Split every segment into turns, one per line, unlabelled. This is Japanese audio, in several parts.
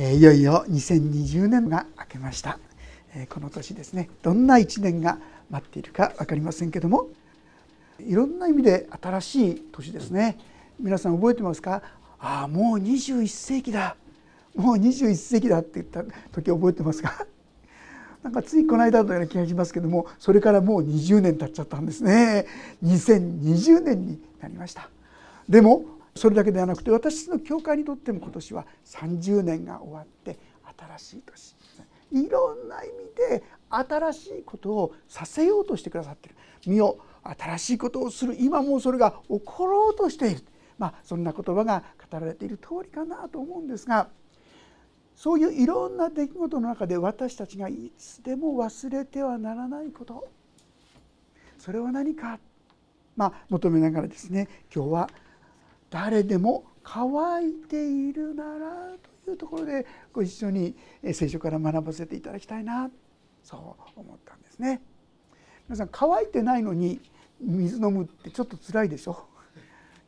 えいよいよ2020年が明けました、えこの年ですね。どんな1年が待っているか分かりませんけどもいろんな意味で新しい年ですね。皆さん覚えてますか？ああもう21世紀だ。もう21世紀だって言った時覚えてますか？なんかついこの間のような気がしますけどもそれからもう20年経っちゃったんですね。2020年になりました。でもそれだけではなくて私たちの教会にとっても今年は30年が終わって新しい年。いろんな意味で新しいことをさせようとしてくださってる。身を新しいことをする今もそれが起ころうとしている、まあ、そんな言葉が語られている通りかなと思うんですがそういういろんな出来事の中で私たちがいつでも忘れてはならないこと。それは何か、まあ、求めながらですね今日は誰でも乾いているならというところでご一緒に聖書から学ばせていただきたいなそう思ったんですね。皆さん乾いてないのに水飲むってちょっと辛いでしょ？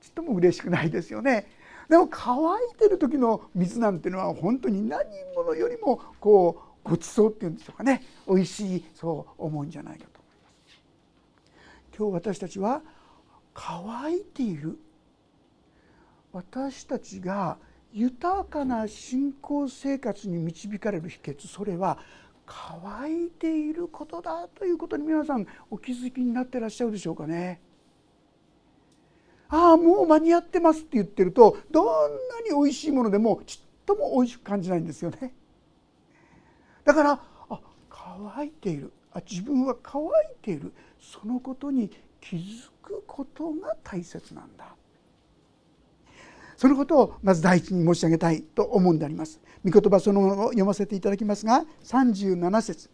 ちっとも嬉しくないですよね。でも乾いてる時の水なんてのは本当に何者よりもこうごちそうっていうんでしょうかね美味しいそう思うんじゃないかと思います。今日私たちは乾いている私たちが豊かな信仰生活に導かれる秘訣それは乾いていることだということに皆さんお気づきになってらっしゃるでしょうかね。ああもう間に合ってますって言ってるとどんなに美味しいものでもちっとも美味しく感じないんですよね。だからあ乾いているあ自分は乾いているそのことに気づくことが大切なんだそのことをまず第一に申し上げたいと思うんであります。御言葉そのものを読ませていただきますが37節。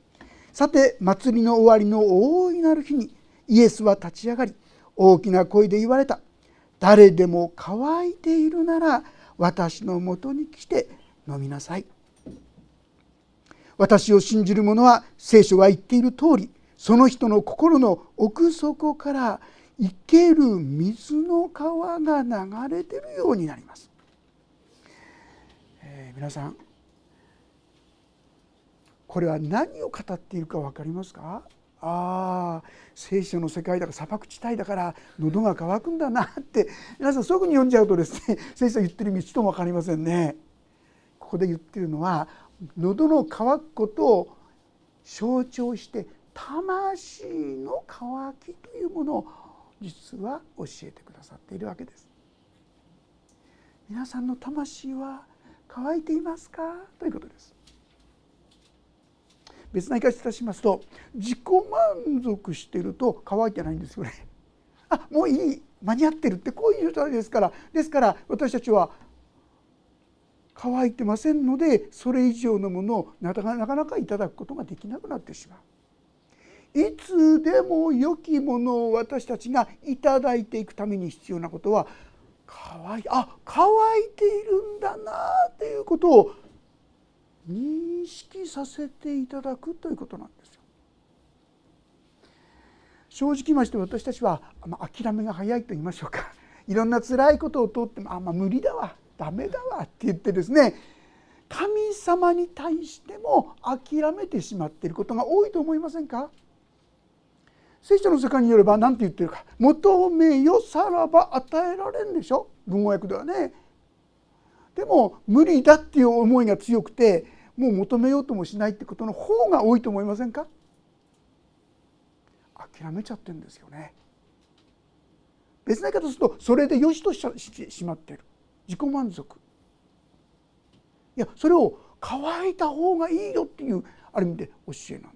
さて祭りの終わりの大いなる日にイエスは立ち上がり大きな声で言われた。誰でも乾いているなら私のもとに来て飲みなさい。私を信じる者は聖書が言っている通りその人の心の奥底から生ける水の川が流れてるようになります、えー、皆さんこれは何を語っているか分かりますか？ああ聖書の世界だから砂漠地帯だから喉が渇くんだなって。皆さんそういうふうに読んじゃうとですね 聖書が言ってる意味ちとも分かりませんね。ここで言ってるのは喉の渇くことを象徴して魂の渇きというものを実は教えてくださっているわけです。皆さんの魂は乾いていますか？ということです。別な言い方いたしますと自己満足していると乾いてないんですよね。あもういい。間に合ってるってこういう状態ですから。ですから私たちは乾いてませんのでそれ以上のものをなかなかいただくことができなくなってしまう。いつでも良きものを私たちがいただいていくために必要なことは乾いあ乾いているんだなということを認識させていただくということなんですよ。正直まして私たちは、まあ、諦めが早いと言いましょうか いろんな辛いことを通ってもあ、まあ、無理だわダメだわって言ってですね神様に対しても諦めてしまっていることが多いと思いませんか？聖書の世界によれば何て言ってるか「求めよさらば与えられん」でしょ？文語訳ではね。でも無理だっていう思いが強くてもう求めようともしないってことの方が多いと思いませんか？諦めちゃってるんですよね。別な言い方するとそれでよしとしてしまってる自己満足いやそれを乾いた方がいいよっていうある意味で教えなんです。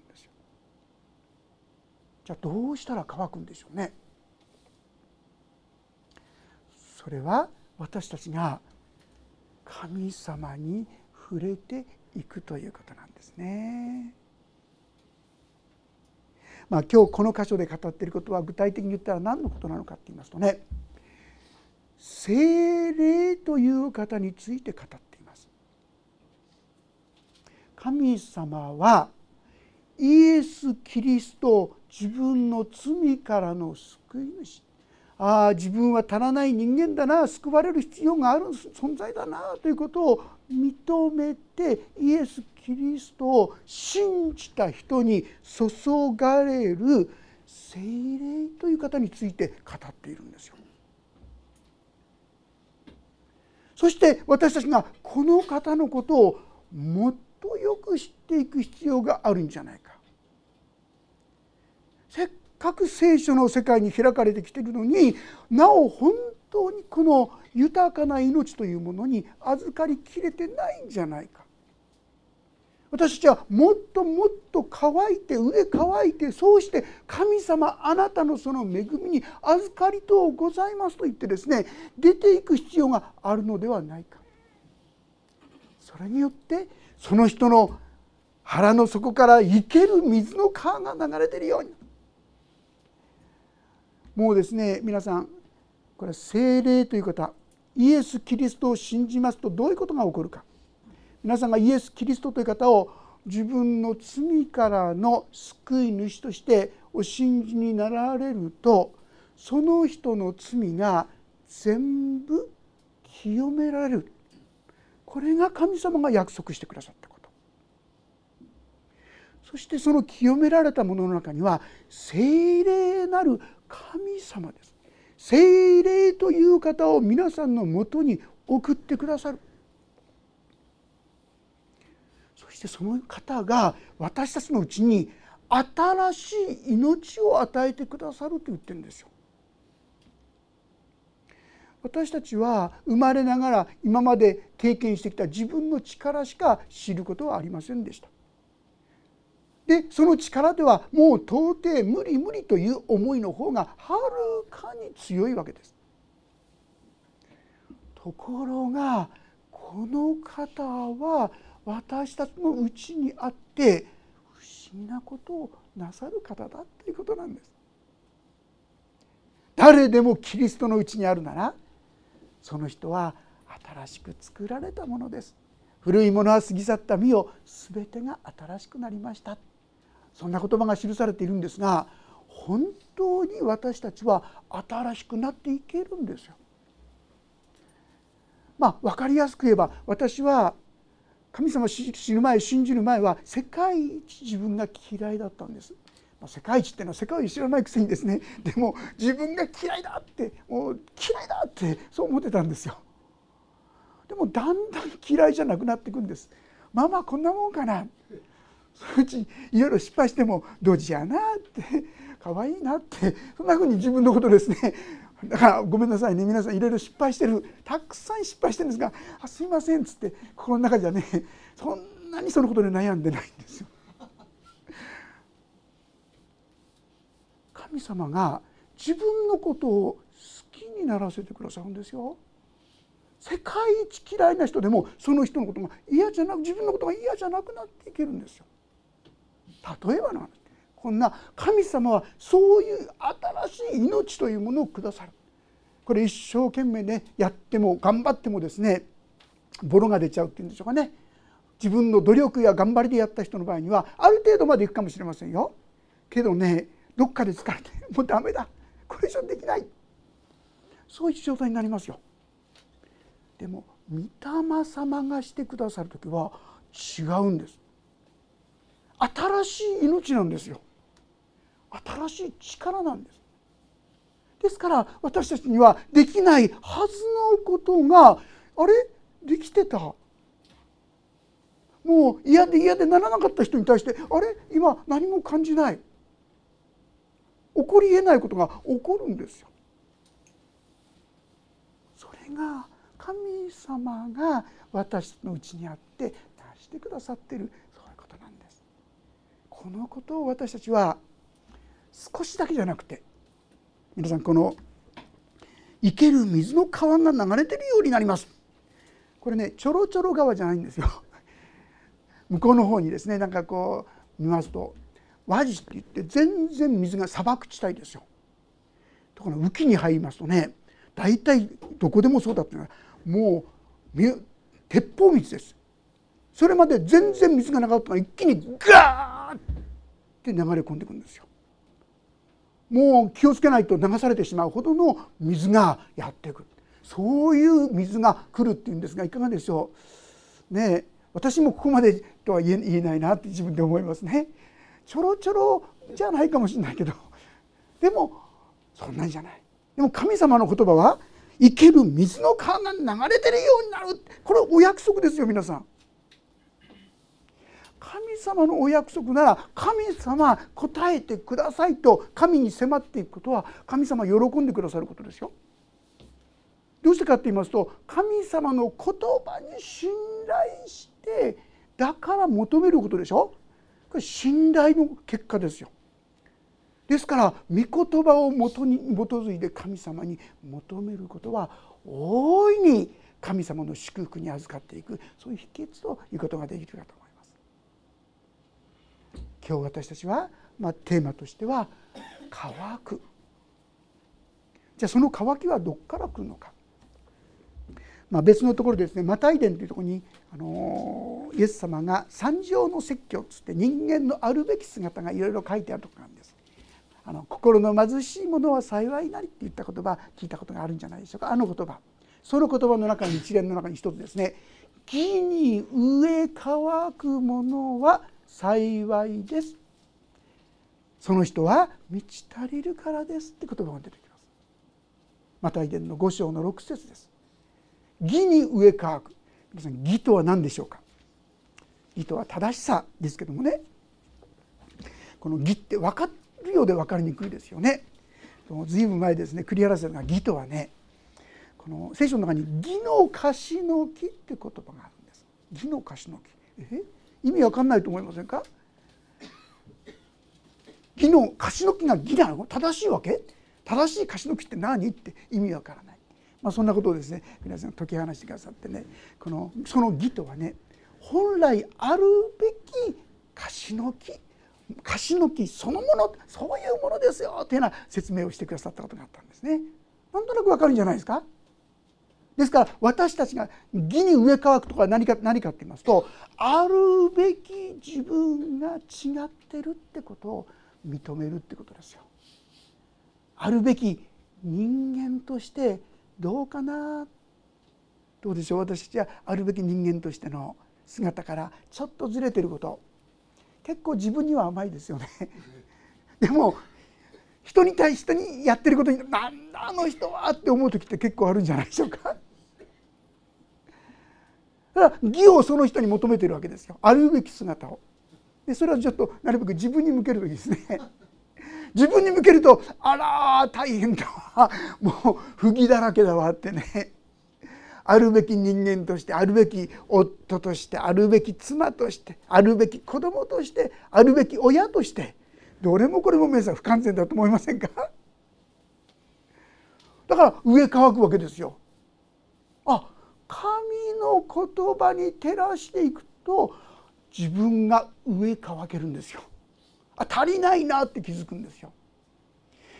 じゃあどうしたら乾くんでしょうねそれは私たちが神様に触れていくということなんですね。まあ、今日この箇所で語っていることは具体的に言ったら何のことなのかって言いますとね精霊という方について語っています。神様はイエス・キリスト自分の罪からの救い主ああ自分は足らない人間だな救われる必要がある存在だなということを認めてイエス・キリストを信じた人に注がれる精霊という方について語っているんですよ。そして私たちがこの方のことをもっとよく知っていく必要があるんじゃないか。せっかく聖書の世界に開かれてきてるのになお本当にこの豊かな命というものに預かりきれてないんじゃないか。私たちはもっともっと乾いて上乾いてそうして神様あなたのその恵みに預かりとうございますと言ってですね出ていく必要があるのではないかそれによってその人の腹の底から生ける水の川が流れてるようにもうですね皆さんこれは精霊という方イエス・キリストを信じますとどういうことが起こるか。皆さんがイエス・キリストという方を自分の罪からの救い主としてお信じになられるとその人の罪が全部清められる。これが神様が約束してくださったこと。そしてその清められたものの中には聖霊なる神様です聖霊という方を皆さんのもとに送ってくださるしてその方が私たちのうちに新しい命を与えてくださると言ってるんですよ。私たちは生まれながら今まで経験してきた自分の力しか知ることはありませんでした。でその力ではもう到底無理無理という思いの方がはるかに強いわけです。ところがこの方は私たちのうちにあって不思議なことをなさる方だということなんです。誰でもキリストのうちにあるならその人は新しく作られたものです。古いものは過ぎ去った身を全てが新しくなりましたそんな言葉が記されているんですが本当に私たちは新しくなっていけるんですよ。まあ分かりやすく言えば私は神様死ぬ前信じる前は世界一自分が嫌いだったんです。世界一っていうのは世界を知らないくせにですねでも自分が嫌いだってもう嫌いだってそう思ってたんですよ。でもだんだん嫌いじゃなくなっていくんです。まあまあこんなもんかなそのうちいろいろ失敗してもドジやなって 可愛いなってそんなふうに自分のことですねだからごめんなさいね皆さんいろいろ失敗してるたくさん失敗してるんですが「あすいません」っつって心の中じゃねそんなにそのことで悩んでないんですよ。神様が自分のことを好きにならせてくださるんですよ。世界一嫌いな人でもその人のことが嫌じゃなく自分のことが嫌じゃなくなっていけるんですよ。例えばな。こんな神様はそういう新しい命というものをくださる。これ一生懸命ねやっても頑張ってもですねボロが出ちゃうっていうんでしょうかね。自分の努力や頑張りでやった人の場合にはある程度までいくかもしれませんよ。けどねどっかで疲れてもうダメだ。これ以上できない。そういう状態になりますよ。でも御霊様がしてくださる時は違うんです。新しい命なんですよ。新しい力なんです。ですから私たちにはできないはずのことがあれ？できてた。もう嫌で嫌でならなかった人に対してあれ？今何も感じない。起こりえないことが起こるんですよ。それが神様が私のうちにあって成してくださってるそういうことなんです。このことを私たちは少しだけじゃなくて皆さんこの生ける水の川が流れてるようになります。これねちょろちょろ川じゃないんですよ。向こうの方にですねなんかこう見ますと和地って言って全然水が砂漠地帯ですよ。ところ雨季に入りますとね大体どこでもそうだっていうのはもう鉄砲水です。それまで全然水がなかったのが一気にガーッて流れ込んでくるんですよ。もう気をつけないと流されてしまうほどの水がやってくる。そういう水が来るっていうんですがいかがでしょう。ね私もここまでとは言えないなって自分で思いますね。ちょろちょろじゃないかもしれないけど。でもそんなんじゃない。でも神様の言葉は生ける水の川が流れてるようになる。これお約束ですよ皆さん。神様のお約束なら神様答えてくださいと神に迫っていくことは神様喜んでくださることですよ。どうしてかって言いますと神様の言葉に信頼してだから求めることでしょこれ信頼の結果ですよ。ですから御言葉をもとに基づいて神様に求めることは大いに神様の祝福に預かっていくそういう秘訣ということができるかと。今日私たちは、まあ、テーマとしては「乾く」じゃあその乾きはどこから来るのか。まあ、別のところですねマタイ伝というところにあのイエス様が三条の説教つって人間のあるべき姿がいろいろ書いてあるところなんです。あの心の貧しいものは幸いなりって言った言葉聞いたことがあるんじゃないでしょうかあの言葉その言葉の中に一連の中に一つですね「木に植え乾くものは幸いです」その人は満ち足りるからですって言葉が出てきます。マタイ伝の5章の6節です。義に植え乾く皆さん義とは何でしょうか？義とは正しさですけどもねこの義って分かるようで分かりにくいですよね。ずいぶん前ですね栗原さんが義とはねこの聖書の中に義の樫の木って言葉があるんです。義の樫の木え？意味わかんないと思いませんか？義の樫の木が義なの？正しいわけ？正しい樫の木って何？って意味わからない。まあ、そんなことをですね皆さん解き放してくださってねこのその義とはね本来あるべき樫の木。樫の木そのものそういうものですよというような説明をしてくださったことがあったんですね。なんとなくわかるんじゃないですか？ですから私たちが義に植え替わくとか何か何かって言いますとあるべき自分が違ってるってことを認めるってことですよ。あるべき人間としてどうかな？どうでしょう？私たちはあるべき人間としての姿からちょっとずれてること結構自分には甘いですよね。でも人に対してにやってることに「なんだあの人は」って思う時って結構あるんじゃないでしょうか。だから義をその人に求めてるわけですよあるべき姿を。でそれはちょっとなるべく自分に向けるべきですね。自分に向けると「あら大変だわ もう不義だらけだわ」ってねあるべき人間としてあるべき夫としてあるべき妻としてあるべき子供としてあるべき親としてどれもこれも皆さん不完全だと思いませんか？だから上乾くわけですよ。あ神の言葉に照らしていくと自分が上乾けるんですよ。あ足りないなって気づくんですよ。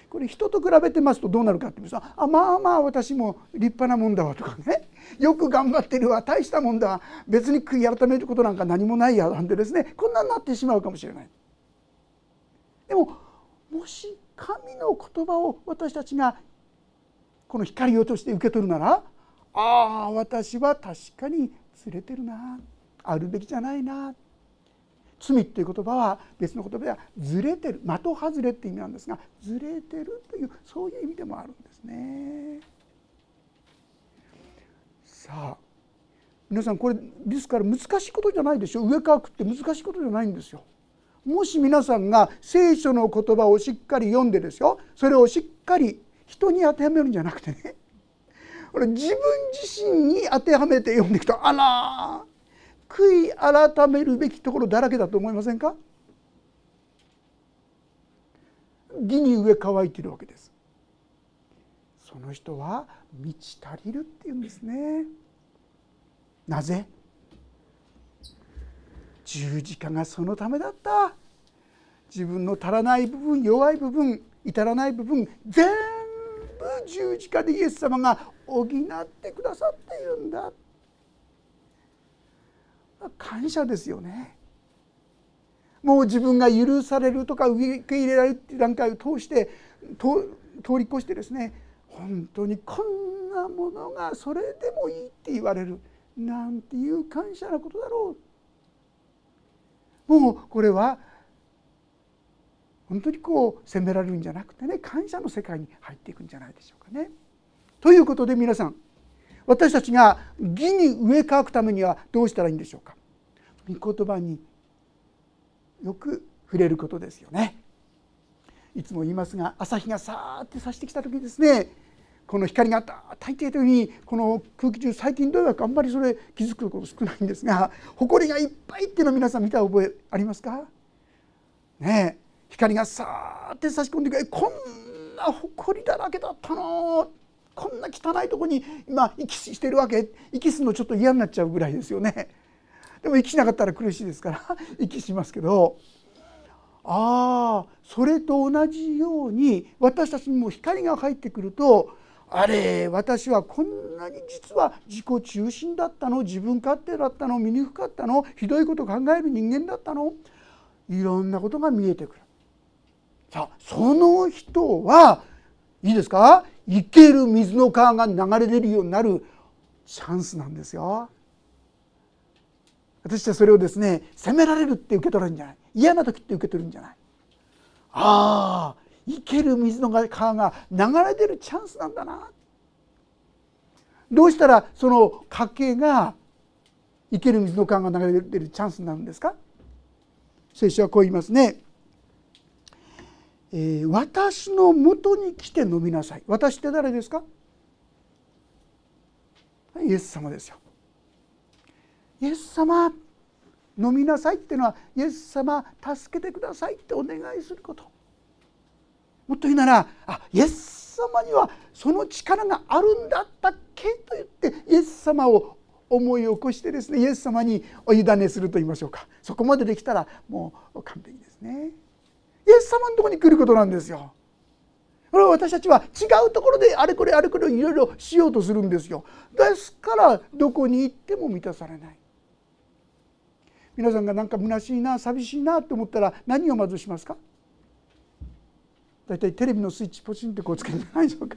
これ人と比べてますとどうなるかって言うとあまあまあ私も立派なもんだわとかねよく頑張ってるわ大したもんだ別に悔い改めることなんか何もないやなんでですねこんなになってしまうかもしれない。でももし神の言葉を私たちがこの光をとして受け取るならああ私は確かにずれてるな。あるべきじゃないな。罪っていう言葉は別の言葉ではずれてる。的外れって意味なんですがずれてるというそういう意味でもあるんですね。さあ皆さんこれですから難しいことじゃないでしょ。上からくって難しいことじゃないんですよ。もし皆さんが聖書の言葉をしっかり読んでですよ。それをしっかり人に当てはめるんじゃなくてね。これ自分自身に当てはめて読んでいくとあら悔い改めるべきところだらけだと思いませんか？義に上乾いているわけです。その人は満ち足りるっていうんですね。なぜ？十字架がそのためだった。自分の足らない部分弱い部分至らない部分全部十字架でイエス様が補ってくださっているんだ。感謝ですよね。もう自分が許されるとか受け入れられるっていう段階を通して通り越してですね本当にこんなものがそれでもいいって言われるなんていう感謝なことだろう。もうこれは本当にこう責められるんじゃなくてね感謝の世界に入っていくんじゃないでしょうかね。ということで皆さん私たちが義に植え替くためにはどうしたらいいんでしょうか？御言葉によく触れることですよね。いつも言いますが朝日がさーって差してきた時ですね。この光が大抵というにこの空気中最近どうやらあんまりそれ気づくこと少ないんですが埃がいっぱいっていうのを皆さん見た覚えありますか？ね光がさーって差し込んでくるこんな埃だらけだったのこんな汚いとこに今息してるわけ。息するのちょっと嫌になっちゃうぐらいですよね。でも息しなかったら苦しいですから 息しますけど。ああそれと同じように私たちにも光が入ってくるとあれ私はこんなに実は自己中心だったの？自分勝手だったの？醜かったの？ひどいこと考える人間だったの？いろんなことが見えてくる。さあその人はいいですか？生ける水の川が流れ出るようになるチャンスなんですよ。私はそれをですね責められるって受け取るんじゃない。嫌な時って受け取るんじゃない。ああ生ける水の川が流れ出るチャンスなんだな。どうしたらその家計が生ける水の川が流れ出るチャンスになるんですか？聖書はこう言いますね、え、私のもとに来て飲みなさい。私って誰ですか？イエス様ですよ。イエス様飲みなさいっていうのはイエス様助けてくださいってお願いすること。もっと言うならあイエス様にはその力があるんだったっけ？と言ってイエス様を思い起こしてですねイエス様にお委ねすると言いましょうか。そこまでできたらもう完璧ですね。イエス様のとこに来ることなんですよ。これは私たちは違うところであれこれあれこれいろいろしようとするんですよ。ですからどこに行っても満たされない。皆さんが何か虚しいな寂しいなと思ったら何をまずしますか？大体テレビのスイッチポチンってこうつけるんじゃないでしょうか。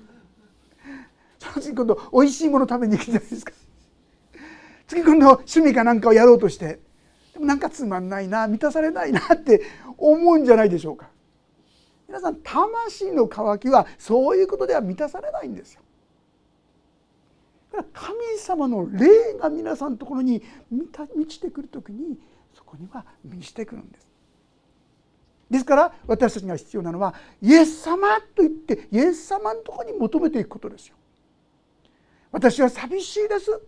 その次今度おいしいもの食べに行くじゃないですか？次今度趣味かなんかをやろうとして。でもなんかつまんないな満たされないなって思うんじゃないでしょうか。皆さん魂の渇きはそういうことでは満たされないんですよ。神様の霊が皆さんのところに満ちてくる時にそこには満ちてくるんです。ですから私たちが必要なのはイエス様と言ってイエス様のところに求めていくことですよ。私は寂しいです。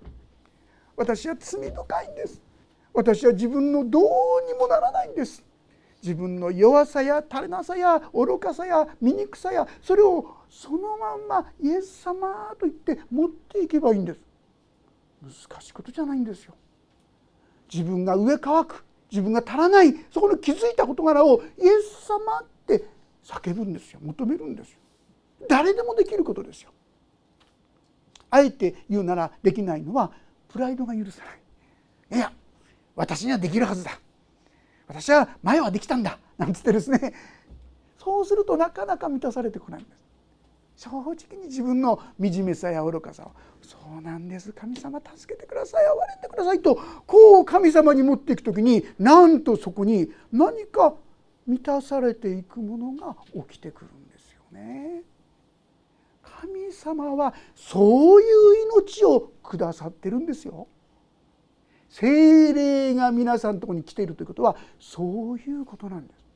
私は罪深いんです。私は自分のどうにもならないんです。自分の弱さや垂れなさや愚かさや醜さやそれをそのまんまイエス様と言って持っていけばいいんです。難しいことじゃないんですよ。自分が上乾く自分が足らないそこの気づいた事柄をイエス様って叫ぶんですよ。求めるんですよ。誰でもできることですよ。あえて言うならできないのはプライドが許さない。いや私にはできるはずだ。私は前はできたんだなんつってですねそうするとなかなか満たされてこないんです正直に自分の惨めさや愚かさをそうなんです神様助けてください憐れんでくださいとこう神様に持っていく時になんとそこに何か満たされていくものが起きてくるんですよね。神様はそういう命をくださってるんですよ。精霊が皆さんのとこに来ているということはそういうことなんです。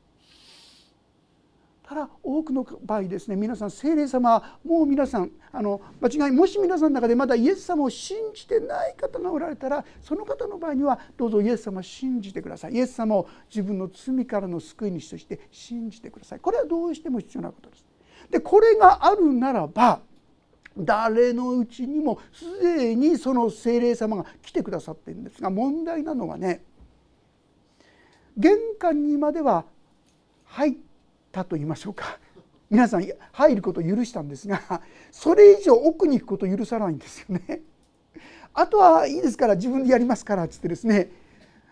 ただ多くの場合ですね皆さん精霊様はもう皆さんあの間違いもし皆さんの中でまだイエス様を信じてない方がおられたらその方の場合にはどうぞイエス様を信じてくださいイエス様を自分の罪からの救い主として信じてくださいこれはどうしても必要なことです。でこれがあるならば誰のうちにもすでにその精霊様が来てくださっているんですが問題なのはね玄関にまでは入ったと言いましょうか 皆さん入ることを許したんですがそれ以上奥に行くことを許さないんですよね。あとはいいですから自分でやりますからっつってですね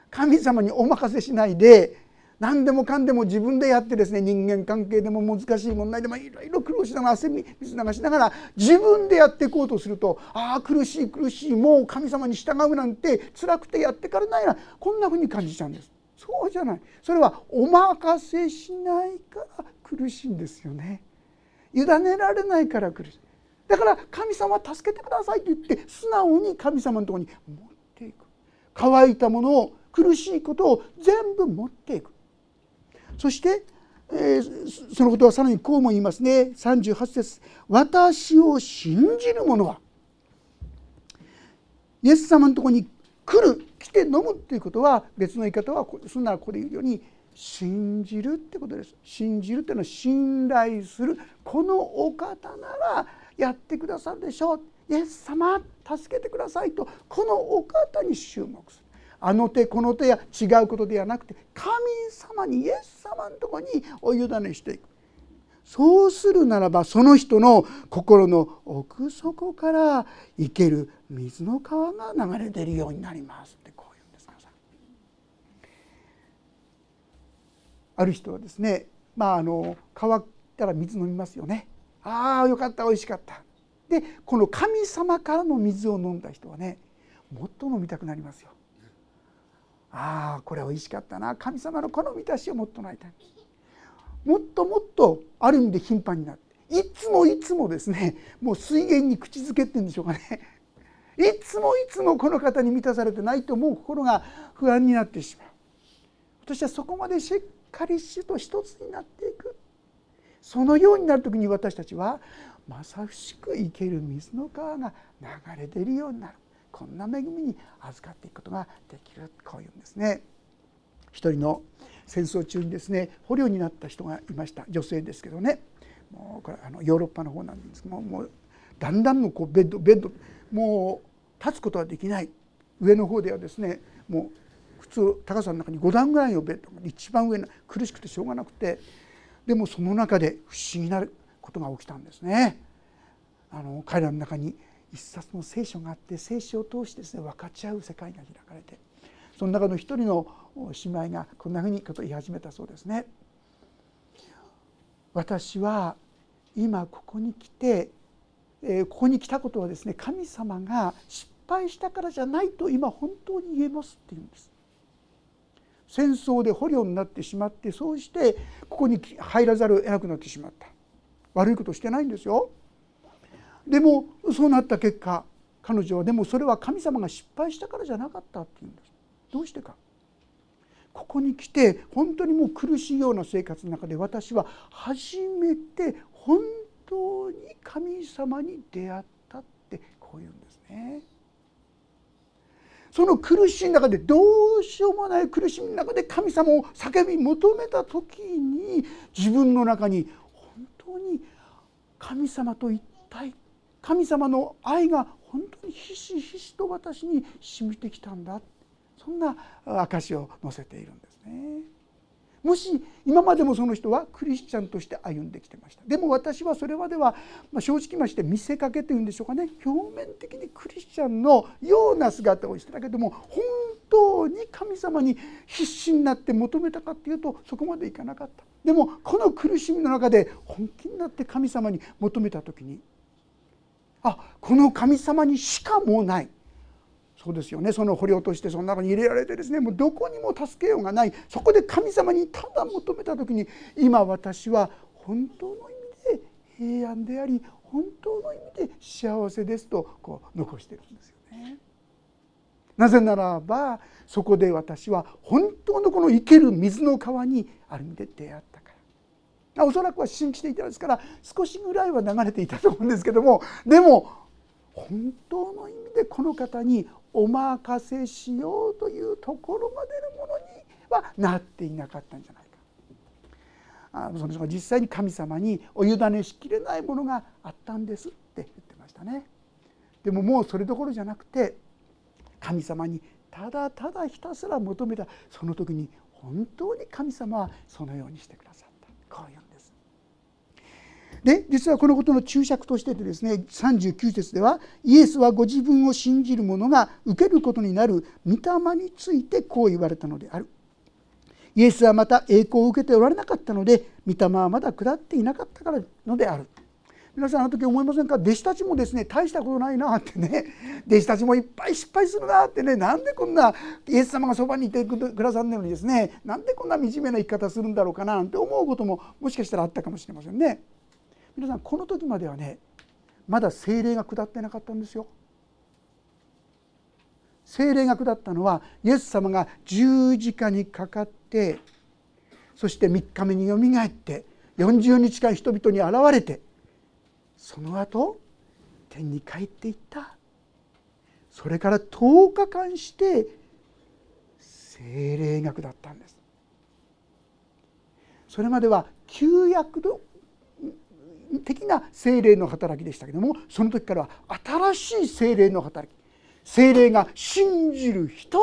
神様にお任せしないで何でもかんでも自分でやってですね人間関係でも難しい問題でもいろいろ苦労しながら汗水流しながら自分でやっていこうとするとああ苦しい苦しいもう神様に従うなんて辛くてやってからないなこんなふうに感じちゃうんです。そうじゃないそれはお任せしないから苦しいんですよね。委ねられないから苦しい。だから神様助けてくださいと言って素直に神様のとこに持っていく乾いたものを苦しいことを全部持っていくそして、えー、そのことはさらにこうも言いますね。38節。私を信じる者はイエス様のところに来る来て飲むっていうことは別の言い方はそんならここで言うように信じるってことです。信じるっていうのは信頼するこのお方ならやってくださるでしょう。イエス様助けてくださいとこのお方に注目する。あの手この手や違うことではなくて神様にイエス様のとこにお委ねしていく。そうするならばその人の心の奥底から生ける水の川が流れ出るようになりますってこう言うんです。ある人はですねまああの川ったら水飲みますよね。ああよかった美味しかった。でこの神様からの水を飲んだ人はねもっと飲みたくなりますよ。ああこれ美味しかったな。神様のこの満たしをもっとなりたい。もっともっとある意味で頻繁になって。いつもいつもですねもう水源に口づけって言うんでしょうかね。いつもいつもこの方に満たされてないともう心が不安になってしまう。私はそこまでしっかり主と一つになっていく。そのようになる時に私たちはまさしく生ける水の川が流れ出るようになる。こんな恵みに預かっていくことができるこういうんですね。一人の戦争中にですね捕虜になった人がいました女性ですけどねもうこれあのヨーロッパの方なんですけどもうだんだんのこうベッドベッドもう立つことはできない上の方ではですねもう普通高さの中に5段ぐらいのベッドが一番上の苦しくてしょうがなくてでもその中で不思議なことが起きたんですね。あの彼らの中に一冊の聖書があって聖書を通してですね分かち合う世界が開かれてその中の一人の姉妹がこんなふうにことを言い始めたそうですね。私は今ここに来て、えここに来たことはですね神様が失敗したからじゃないと今本当に言えますって言うんです。戦争で捕虜になってしまってそうしてここに入らざるを得なくなってしまった悪いことしてないんですよでもそうなった結果彼女はでもそれは神様が失敗したからじゃなかったって言うんですどうしてかここに来て本当にもう苦しいような生活の中で私は初めて本当に神様に出会ったってこう言うんですね。その苦しい中でどうしようもない苦しみの中で神様を叫び求めた時に自分の中に本当に神様と一体神様の愛が本当にひしひしと私に染みてきたんだ。そんな証を載せているんですね。もし今までもその人はクリスチャンとして歩んできてました。でも私はそれまでは、ま、正直まして見せかけというんでしょうかね。表面的にクリスチャンのような姿をしてたけども本当に神様に必死になって求めたかっていうとそこまでいかなかった。でもこの苦しみの中で本気になって神様に求めた時にあこの神様にしかもうない。そうですよね。その捕虜としてその中に入れられてですねもうどこにも助けようがない。そこで神様にただ求めた時に今私は本当の意味で平安であり本当の意味で幸せですとこう残してるんですよね。なぜならばそこで私は本当のこの生ける水の川にある意味で出会っおそらくは信じていたんですから少しぐらいは流れていたと思うんですけどもでも本当の意味でこの方にお任せしようというところまでのものにはなっていなかったんじゃないか。あその人が実際に神様にお委ねしきれないものがあったんですって言ってましたね。でももうそれどころじゃなくて神様にただただひたすら求めたその時に本当に神様はそのようにしてくださったこういうんです。で実はこのことの注釈としてでですね39節ではイエスはご自分を信じる者が受けることになる御霊についてこう言われたのである。イエスはまた栄光を受けておられなかったので御霊はまだ下っていなかったからのである皆さんあの時思いませんか？弟子たちもですね大したことないなってね弟子たちもいっぱい失敗するなってねなんでこんなイエス様がそばにいてくださんのにですねなんでこんな惨めな生き方するんだろうかななんて思うことももしかしたらあったかもしれませんね。皆さんこの時まではねまだ精霊が下ってなかったんですよ。精霊が下ったのはイエス様が十字架にかかってそして3日目によみがえって40日間人々に現れてその後天に帰っていった。それから10日間して精霊学だったんです。それまでは旧約の的な精霊の働きでしたけどもその時からは新しい精霊の働き。精霊が信じる一人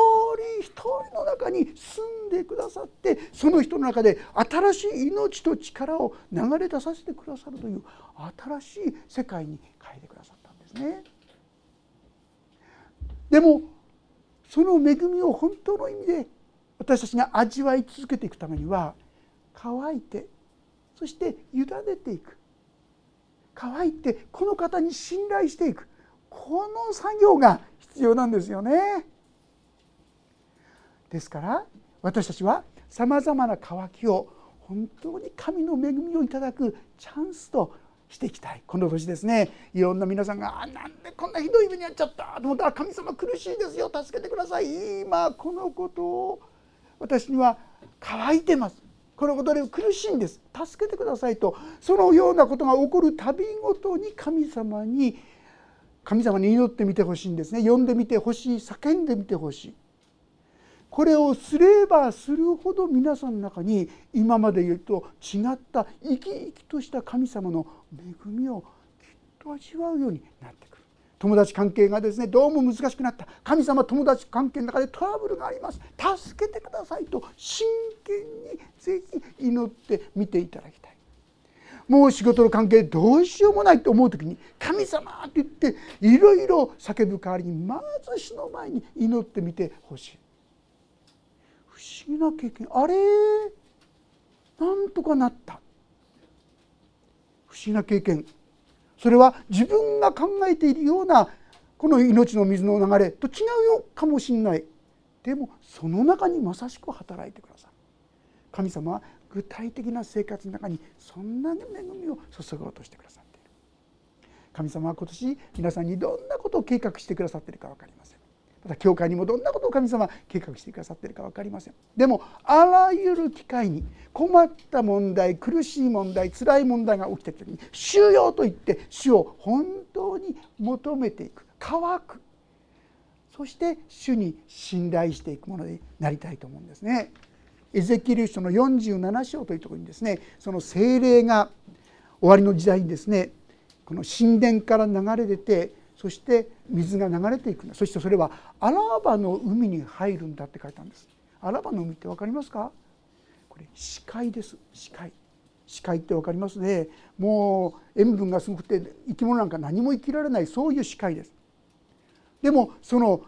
一人の中に住んでくださってその人の中で新しい命と力を流れ出させてくださるという新しい世界に変えてくださったんですね。でもその恵みを本当の意味で私たちが味わい続けていくためには乾いてそして委ねていく乾いてこの方に信頼していくこの作業が必要なんですよね。ですから私たちはさまざまな渇きを本当に神の恵みをいただくチャンスとしていきたい。この年ですね。いろんな皆さんが「あなんでこんなひどい目に遭っちゃった」と思ったら「神様苦しいですよ。助けてください」今このことを私には乾いてます。このことで苦しいんです。助けてくださいとそのようなことが起こるたびごとに神様に神様に祈ってみてほしいんですね。呼んでみてほしい。叫んでみてほしい。これをすればするほど皆さんの中に今まで言うと違った生き生きとした神様の恵みをきっと味わうようになってくる。友達関係がですねどうも難しくなった。神様友達関係の中でトラブルがあります。助けてくださいと真剣にぜひ祈ってみていただきたい。もう仕事の関係どうしようもないと思う時に「神様!」って言っていろいろ叫ぶ代わりにまず死の前に祈ってみてほしい。不思議な経験。あれ？なんとかなった。不思議な経験。それは自分が考えているようなこの命の水の流れと違うよかもしれない。でもその中にまさしく働いてくださる神様は具体的な生活の中にそんな恵みを注ごうとしてくださっている。神様は今年皆さんにどんなことを計画してくださっているか分かりません。また教会にもどんなことを神様は計画してくださっているか分かりません。でもあらゆる機会に困った問題苦しい問題辛い問題が起きた時に「主よ」と言って主を本当に求めていく乾く。そして主に信頼していくものになりたいと思うんですね。エゼキエル書の47章というところにですねその聖霊が終わりの時代にですねこの神殿から流れ出てそして水が流れていくんだそしてそれはアラバの海に入るんだって書いたんです。アラバの海って分かりますか？これ死海です。死海。視界って分かりますね。もう塩分がすごくて生き物なんか何も生きられない。そういう視界です。でもその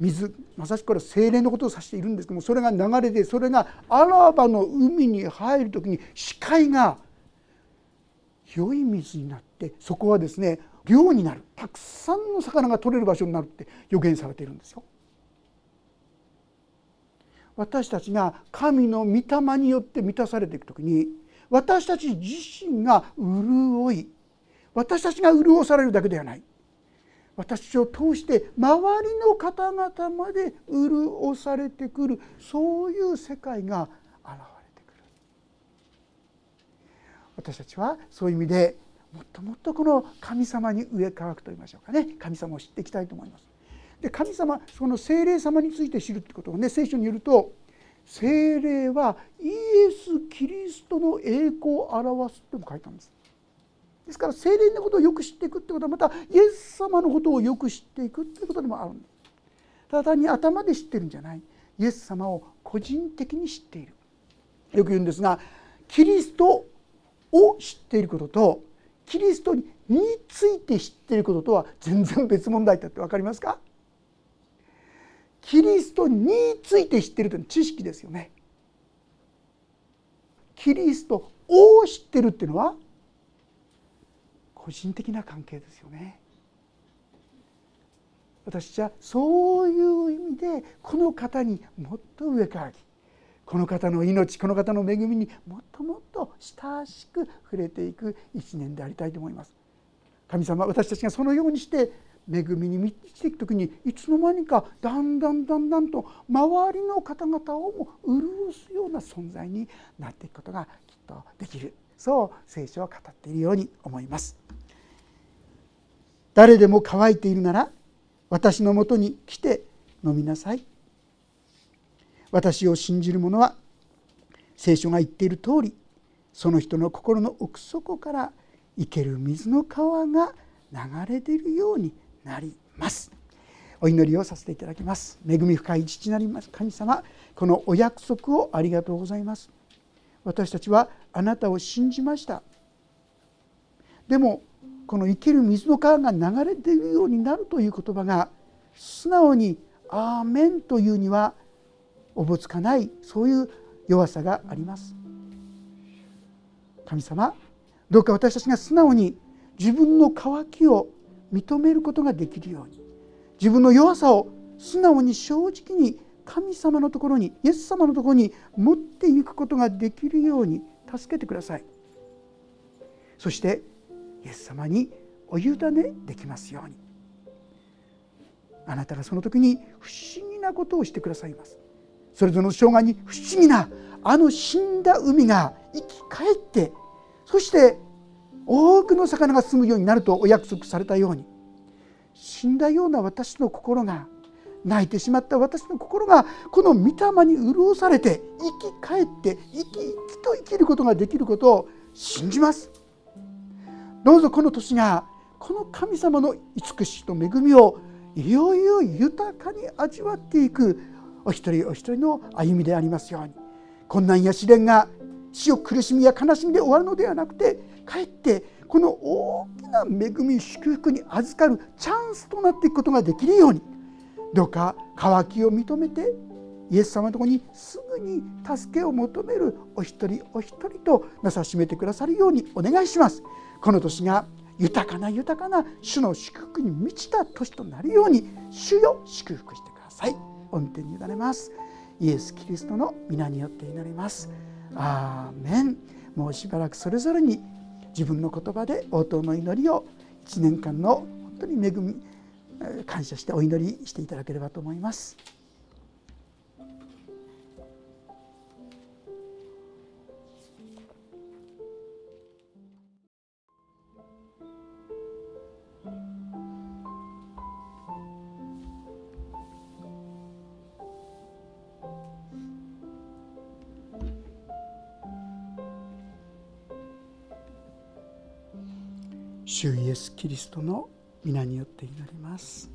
水まさしくこれは精霊のことを指しているんですけどもそれが流れてそれがアラバの海に入る時に視界が良い水になってそこはですね漁になるたくさんの魚が取れる場所になるって予言されているんですよ。私たちが神の御霊によって満たされていく時に私たち自身が潤い私たちが潤されるだけではない私を通して周りの方々まで潤されてくるそういう世界が現れてくる私たちはそういう意味でもっともっとこの神様に植え替わくと言いましょうかね神様を知っていきたいと思います。で神様その精霊様について知るってことをね聖書によると精霊はイエス・キリストの栄光を表すっても書いたんです。ですから精霊のことをよく知っていくってことはまたイエス様のことをよく知っていくっていうことでもあるんです。ただ単に頭で知ってるんじゃない。イエス様を個人的に知っている。よく言うんですがキリストを知っていることとキリストについて知っていることとは全然別問題だって分かりますか？キリストについて知っているというのは知識ですよね。キリストを知ってるっていうのは個人的な関係ですよね。私はそういう意味でこの方にもっと上からこの方の命この方の恵みにもっともっと親しく触れていく一年でありたいと思います。神様私たちがそのようにして恵みに満ちていく時にいつの間にかだんだんだんだんと周りの方々をも潤すような存在になっていくことがきっとできるそう聖書は語っているように思います。誰でも乾いているなら私のもとに来て飲みなさい。私を信じる者は聖書が言っている通りその人の心の奥底から生ける水の川が流れ出るようになります。お祈りをさせていただきます。恵み深い父なります。神様このお約束をありがとうございます。私たちはあなたを信じました。でもこの生きる水の川が流れているようになるという言葉が素直に「アーメン」というにはおぼつかないそういう弱さがあります。神様どうか私たちが素直に自分の渇きを認めることができるように自分の弱さを素直に正直に神様のところにイエス様のところに持っていくことができるように助けてください。そしてイエス様にお委ねできますように。あなたがその時に不思議なことをしてくださいます。それぞれの生涯に不思議なあの死んだ海が生き返ってそして多くの魚が住むようになるとお約束されたように死んだような私の心が泣いてしまった私の心がこの御霊に潤されて生き返って生き生きと生きることができることを信じます。どうぞこの年がこの神様の慈しと恵みをいよいよ豊かに味わっていくお一人お一人の歩みでありますように困難や試練が死を苦しみや悲しみで終わるのではなくてかえってこの大きな恵み祝福に預かるチャンスとなっていくことができるようにどうか渇きを認めてイエス様のところにすぐに助けを求めるお一人お一人となさしめてくださるようにお願いします。この年が豊かな豊かな主の祝福に満ちた年となるように主よ祝福してください。御手に委ねます。イエス・キリストの皆によって祈ります。アーメンもうしばらくそれぞれに自分の言葉で応答の祈りを1年間の本当に恵み感謝してお祈りしていただければと思います。ス・キリストの皆によって祈ります。